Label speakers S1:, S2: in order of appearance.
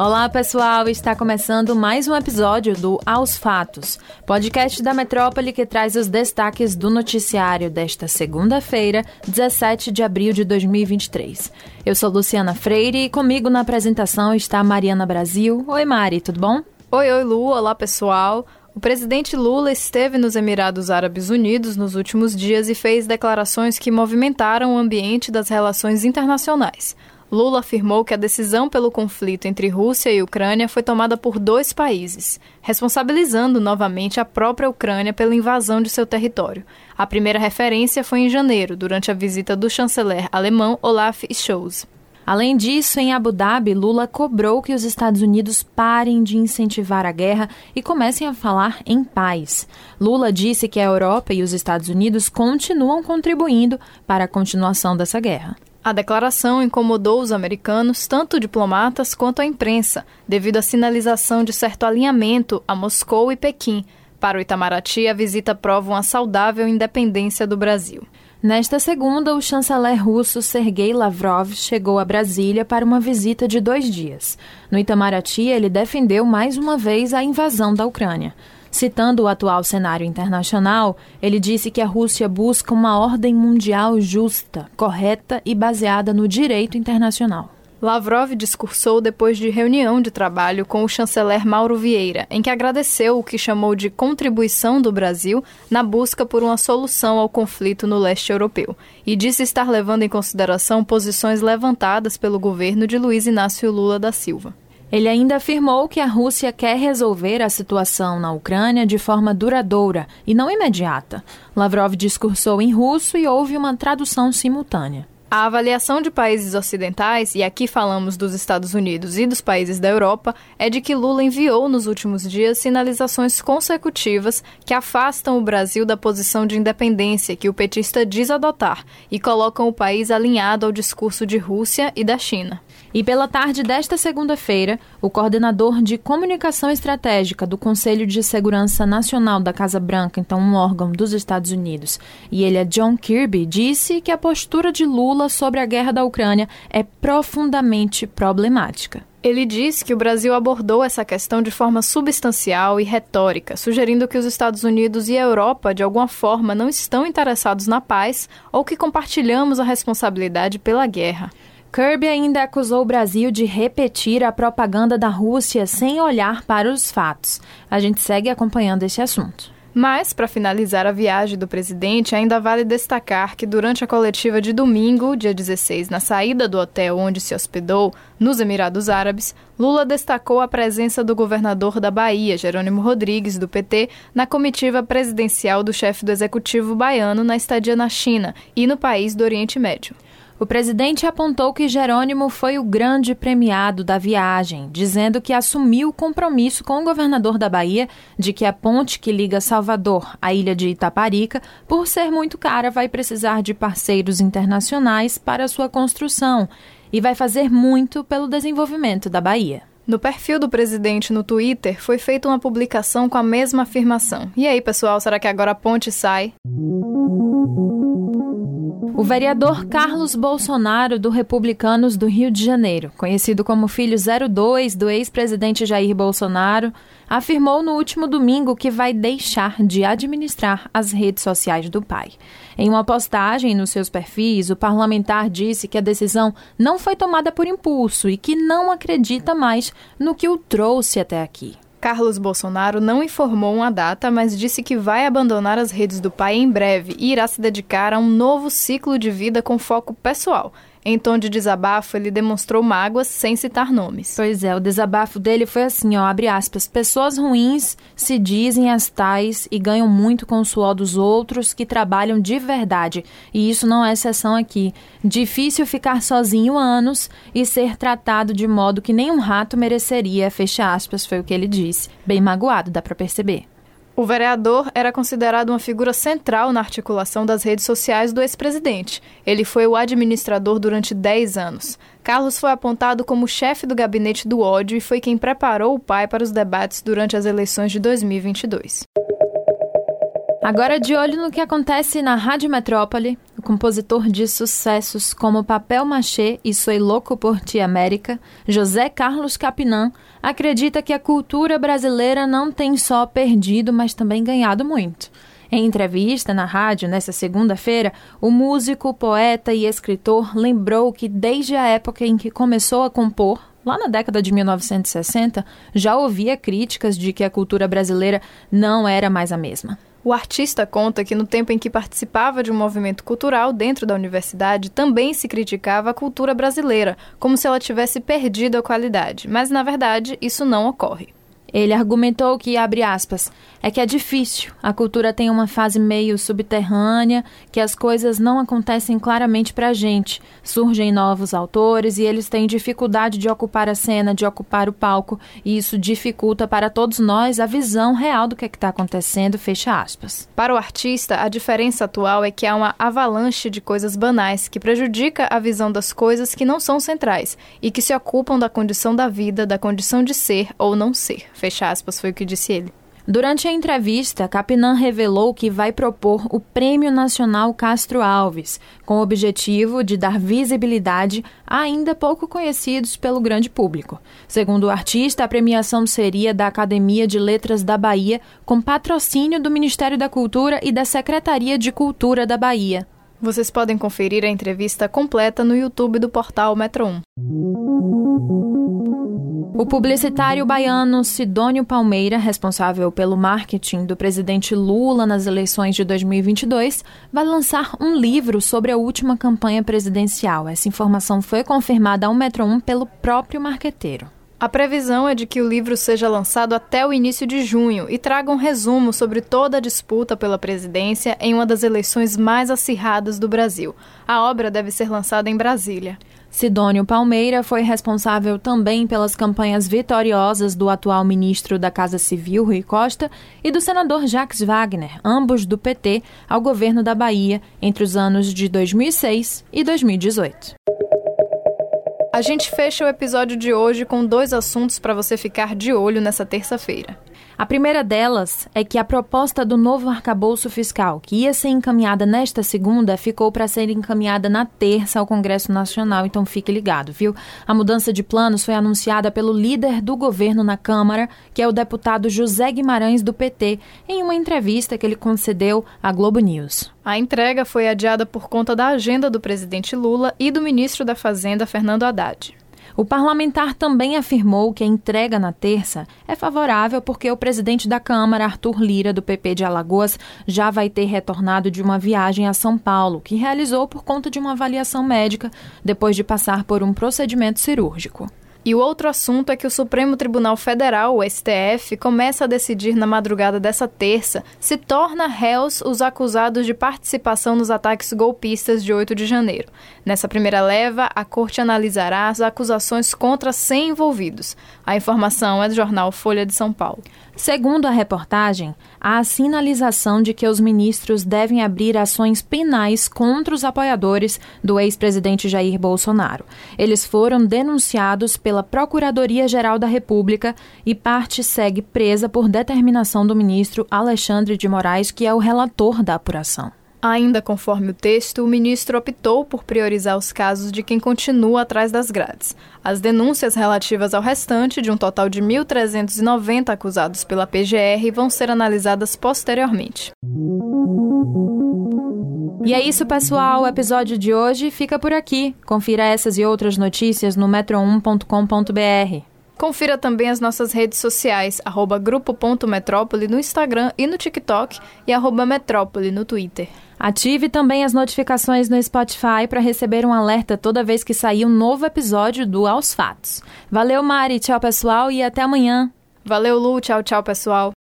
S1: Olá, pessoal! Está começando mais um episódio do Aos Fatos, podcast da Metrópole que traz os destaques do noticiário desta segunda-feira, 17 de abril de 2023. Eu sou Luciana Freire e comigo na apresentação está Mariana Brasil. Oi, Mari, tudo bom?
S2: Oi, oi, Lu. Olá, pessoal. O presidente Lula esteve nos Emirados Árabes Unidos nos últimos dias e fez declarações que movimentaram o ambiente das relações internacionais. Lula afirmou que a decisão pelo conflito entre Rússia e Ucrânia foi tomada por dois países, responsabilizando novamente a própria Ucrânia pela invasão de seu território. A primeira referência foi em janeiro, durante a visita do chanceler alemão Olaf Scholz.
S1: Além disso, em Abu Dhabi, Lula cobrou que os Estados Unidos parem de incentivar a guerra e comecem a falar em paz. Lula disse que a Europa e os Estados Unidos continuam contribuindo para a continuação dessa guerra.
S2: A declaração incomodou os americanos, tanto diplomatas quanto a imprensa, devido à sinalização de certo alinhamento a Moscou e Pequim. Para o Itamaraty, a visita prova uma saudável independência do Brasil.
S1: Nesta segunda, o chanceler russo Sergei Lavrov chegou a Brasília para uma visita de dois dias. No Itamaraty, ele defendeu mais uma vez a invasão da Ucrânia. Citando o atual cenário internacional, ele disse que a Rússia busca uma ordem mundial justa, correta e baseada no direito internacional.
S2: Lavrov discursou depois de reunião de trabalho com o chanceler Mauro Vieira, em que agradeceu o que chamou de contribuição do Brasil na busca por uma solução ao conflito no leste europeu, e disse estar levando em consideração posições levantadas pelo governo de Luiz Inácio Lula da Silva.
S1: Ele ainda afirmou que a Rússia quer resolver a situação na Ucrânia de forma duradoura e não imediata. Lavrov discursou em russo e houve uma tradução simultânea.
S2: A avaliação de países ocidentais, e aqui falamos dos Estados Unidos e dos países da Europa, é de que Lula enviou nos últimos dias sinalizações consecutivas que afastam o Brasil da posição de independência que o petista diz adotar e colocam o país alinhado ao discurso de Rússia e da China.
S1: E pela tarde desta segunda-feira, o coordenador de comunicação estratégica do Conselho de Segurança Nacional da Casa Branca, então um órgão dos Estados Unidos, e ele é John Kirby, disse que a postura de Lula sobre a guerra da Ucrânia é profundamente problemática.
S2: Ele diz que o Brasil abordou essa questão de forma substancial e retórica, sugerindo que os Estados Unidos e a Europa, de alguma forma, não estão interessados na paz ou que compartilhamos a responsabilidade pela guerra.
S1: Kirby ainda acusou o Brasil de repetir a propaganda da Rússia sem olhar para os fatos. A gente segue acompanhando esse assunto.
S2: Mas, para finalizar a viagem do presidente, ainda vale destacar que durante a coletiva de domingo, dia 16, na saída do hotel onde se hospedou, nos Emirados Árabes, Lula destacou a presença do governador da Bahia, Jerônimo Rodrigues, do PT, na comitiva presidencial do chefe do executivo baiano na estadia na China e no país do Oriente Médio.
S1: O presidente apontou que Jerônimo foi o grande premiado da viagem, dizendo que assumiu o compromisso com o governador da Bahia de que a ponte que liga Salvador à ilha de Itaparica, por ser muito cara, vai precisar de parceiros internacionais para sua construção e vai fazer muito pelo desenvolvimento da Bahia.
S2: No perfil do presidente no Twitter foi feita uma publicação com a mesma afirmação. E aí, pessoal, será que agora a ponte sai?
S1: O vereador Carlos Bolsonaro, do Republicanos do Rio de Janeiro, conhecido como filho 02 do ex-presidente Jair Bolsonaro, afirmou no último domingo que vai deixar de administrar as redes sociais do pai. Em uma postagem nos seus perfis, o parlamentar disse que a decisão não foi tomada por impulso e que não acredita mais no que o trouxe até aqui.
S2: Carlos Bolsonaro não informou uma data, mas disse que vai abandonar as redes do pai em breve e irá se dedicar a um novo ciclo de vida com foco pessoal, em tom de desabafo, ele demonstrou mágoas sem citar nomes.
S1: Pois é, o desabafo dele foi assim, ó, abre aspas, pessoas ruins se dizem as tais e ganham muito com o suor dos outros que trabalham de verdade, e isso não é exceção aqui. Difícil ficar sozinho anos e ser tratado de modo que nenhum rato mereceria, fecha aspas, foi o que ele disse. Bem magoado, dá para perceber.
S2: O vereador era considerado uma figura central na articulação das redes sociais do ex-presidente. Ele foi o administrador durante 10 anos. Carlos foi apontado como chefe do gabinete do ódio e foi quem preparou o pai para os debates durante as eleições de 2022.
S1: Agora, de olho no que acontece na Rádio Metrópole, o compositor de sucessos como Papel Machê e Soy Louco por Ti América, José Carlos Capinã, acredita que a cultura brasileira não tem só perdido, mas também ganhado muito. Em entrevista na rádio nesta segunda-feira, o músico, poeta e escritor lembrou que desde a época em que começou a compor, lá na década de 1960, já ouvia críticas de que a cultura brasileira não era mais a mesma.
S2: O artista conta que no tempo em que participava de um movimento cultural dentro da universidade, também se criticava a cultura brasileira, como se ela tivesse perdido a qualidade, mas na verdade isso não ocorre.
S1: Ele argumentou que, abre aspas, é que é difícil, a cultura tem uma fase meio subterrânea, que as coisas não acontecem claramente para a gente. Surgem novos autores e eles têm dificuldade de ocupar a cena, de ocupar o palco, e isso dificulta para todos nós a visão real do que é está acontecendo, fecha aspas.
S2: Para o artista, a diferença atual é que há uma avalanche de coisas banais que prejudica a visão das coisas que não são centrais e que se ocupam da condição da vida, da condição de ser ou não ser. Fecha aspas, foi o que disse ele.
S1: Durante a entrevista, Capinã revelou que vai propor o Prêmio Nacional Castro Alves, com o objetivo de dar visibilidade a ainda pouco conhecidos pelo grande público. Segundo o artista, a premiação seria da Academia de Letras da Bahia, com patrocínio do Ministério da Cultura e da Secretaria de Cultura da Bahia.
S2: Vocês podem conferir a entrevista completa no YouTube do portal Metro 1.
S1: O publicitário baiano Sidônio Palmeira, responsável pelo marketing do presidente Lula nas eleições de 2022, vai lançar um livro sobre a última campanha presidencial. Essa informação foi confirmada ao Metro 1 pelo próprio marqueteiro.
S2: A previsão é de que o livro seja lançado até o início de junho e traga um resumo sobre toda a disputa pela presidência em uma das eleições mais acirradas do Brasil. A obra deve ser lançada em Brasília.
S1: Sidônio Palmeira foi responsável também pelas campanhas vitoriosas do atual ministro da Casa Civil, Rui Costa, e do senador Jacques Wagner, ambos do PT, ao governo da Bahia entre os anos de 2006 e 2018.
S2: A gente fecha o episódio de hoje com dois assuntos para você ficar de olho nessa terça-feira.
S1: A primeira delas é que a proposta do novo arcabouço fiscal, que ia ser encaminhada nesta segunda, ficou para ser encaminhada na terça ao Congresso Nacional, então fique ligado, viu? A mudança de planos foi anunciada pelo líder do governo na Câmara, que é o deputado José Guimarães do PT, em uma entrevista que ele concedeu à Globo News.
S2: A entrega foi adiada por conta da agenda do presidente Lula e do ministro da Fazenda, Fernando Haddad.
S1: O parlamentar também afirmou que a entrega na terça é favorável porque o presidente da Câmara, Arthur Lira, do PP de Alagoas, já vai ter retornado de uma viagem a São Paulo, que realizou por conta de uma avaliação médica depois de passar por um procedimento cirúrgico.
S2: E o outro assunto é que o Supremo Tribunal Federal, o STF, começa a decidir na madrugada dessa terça se torna réus os acusados de participação nos ataques golpistas de 8 de janeiro. Nessa primeira leva, a corte analisará as acusações contra 100 envolvidos. A informação é do jornal Folha de São Paulo.
S1: Segundo a reportagem, há a sinalização de que os ministros devem abrir ações penais contra os apoiadores do ex-presidente Jair Bolsonaro. Eles foram denunciados pela Procuradoria-Geral da República e parte segue presa por determinação do ministro Alexandre de Moraes, que é o relator da apuração.
S2: Ainda conforme o texto, o ministro optou por priorizar os casos de quem continua atrás das grades. As denúncias relativas ao restante, de um total de 1.390 acusados pela PGR, vão ser analisadas posteriormente.
S1: E é isso, pessoal. O episódio de hoje fica por aqui. Confira essas e outras notícias no metro1.com.br.
S2: Confira também as nossas redes sociais, arroba grupo.metrópole no Instagram e no TikTok e arroba metrópole no Twitter.
S1: Ative também as notificações no Spotify para receber um alerta toda vez que sair um novo episódio do Aos Fatos. Valeu, Mari. Tchau, pessoal, e até amanhã.
S2: Valeu, Lu. Tchau, tchau, pessoal.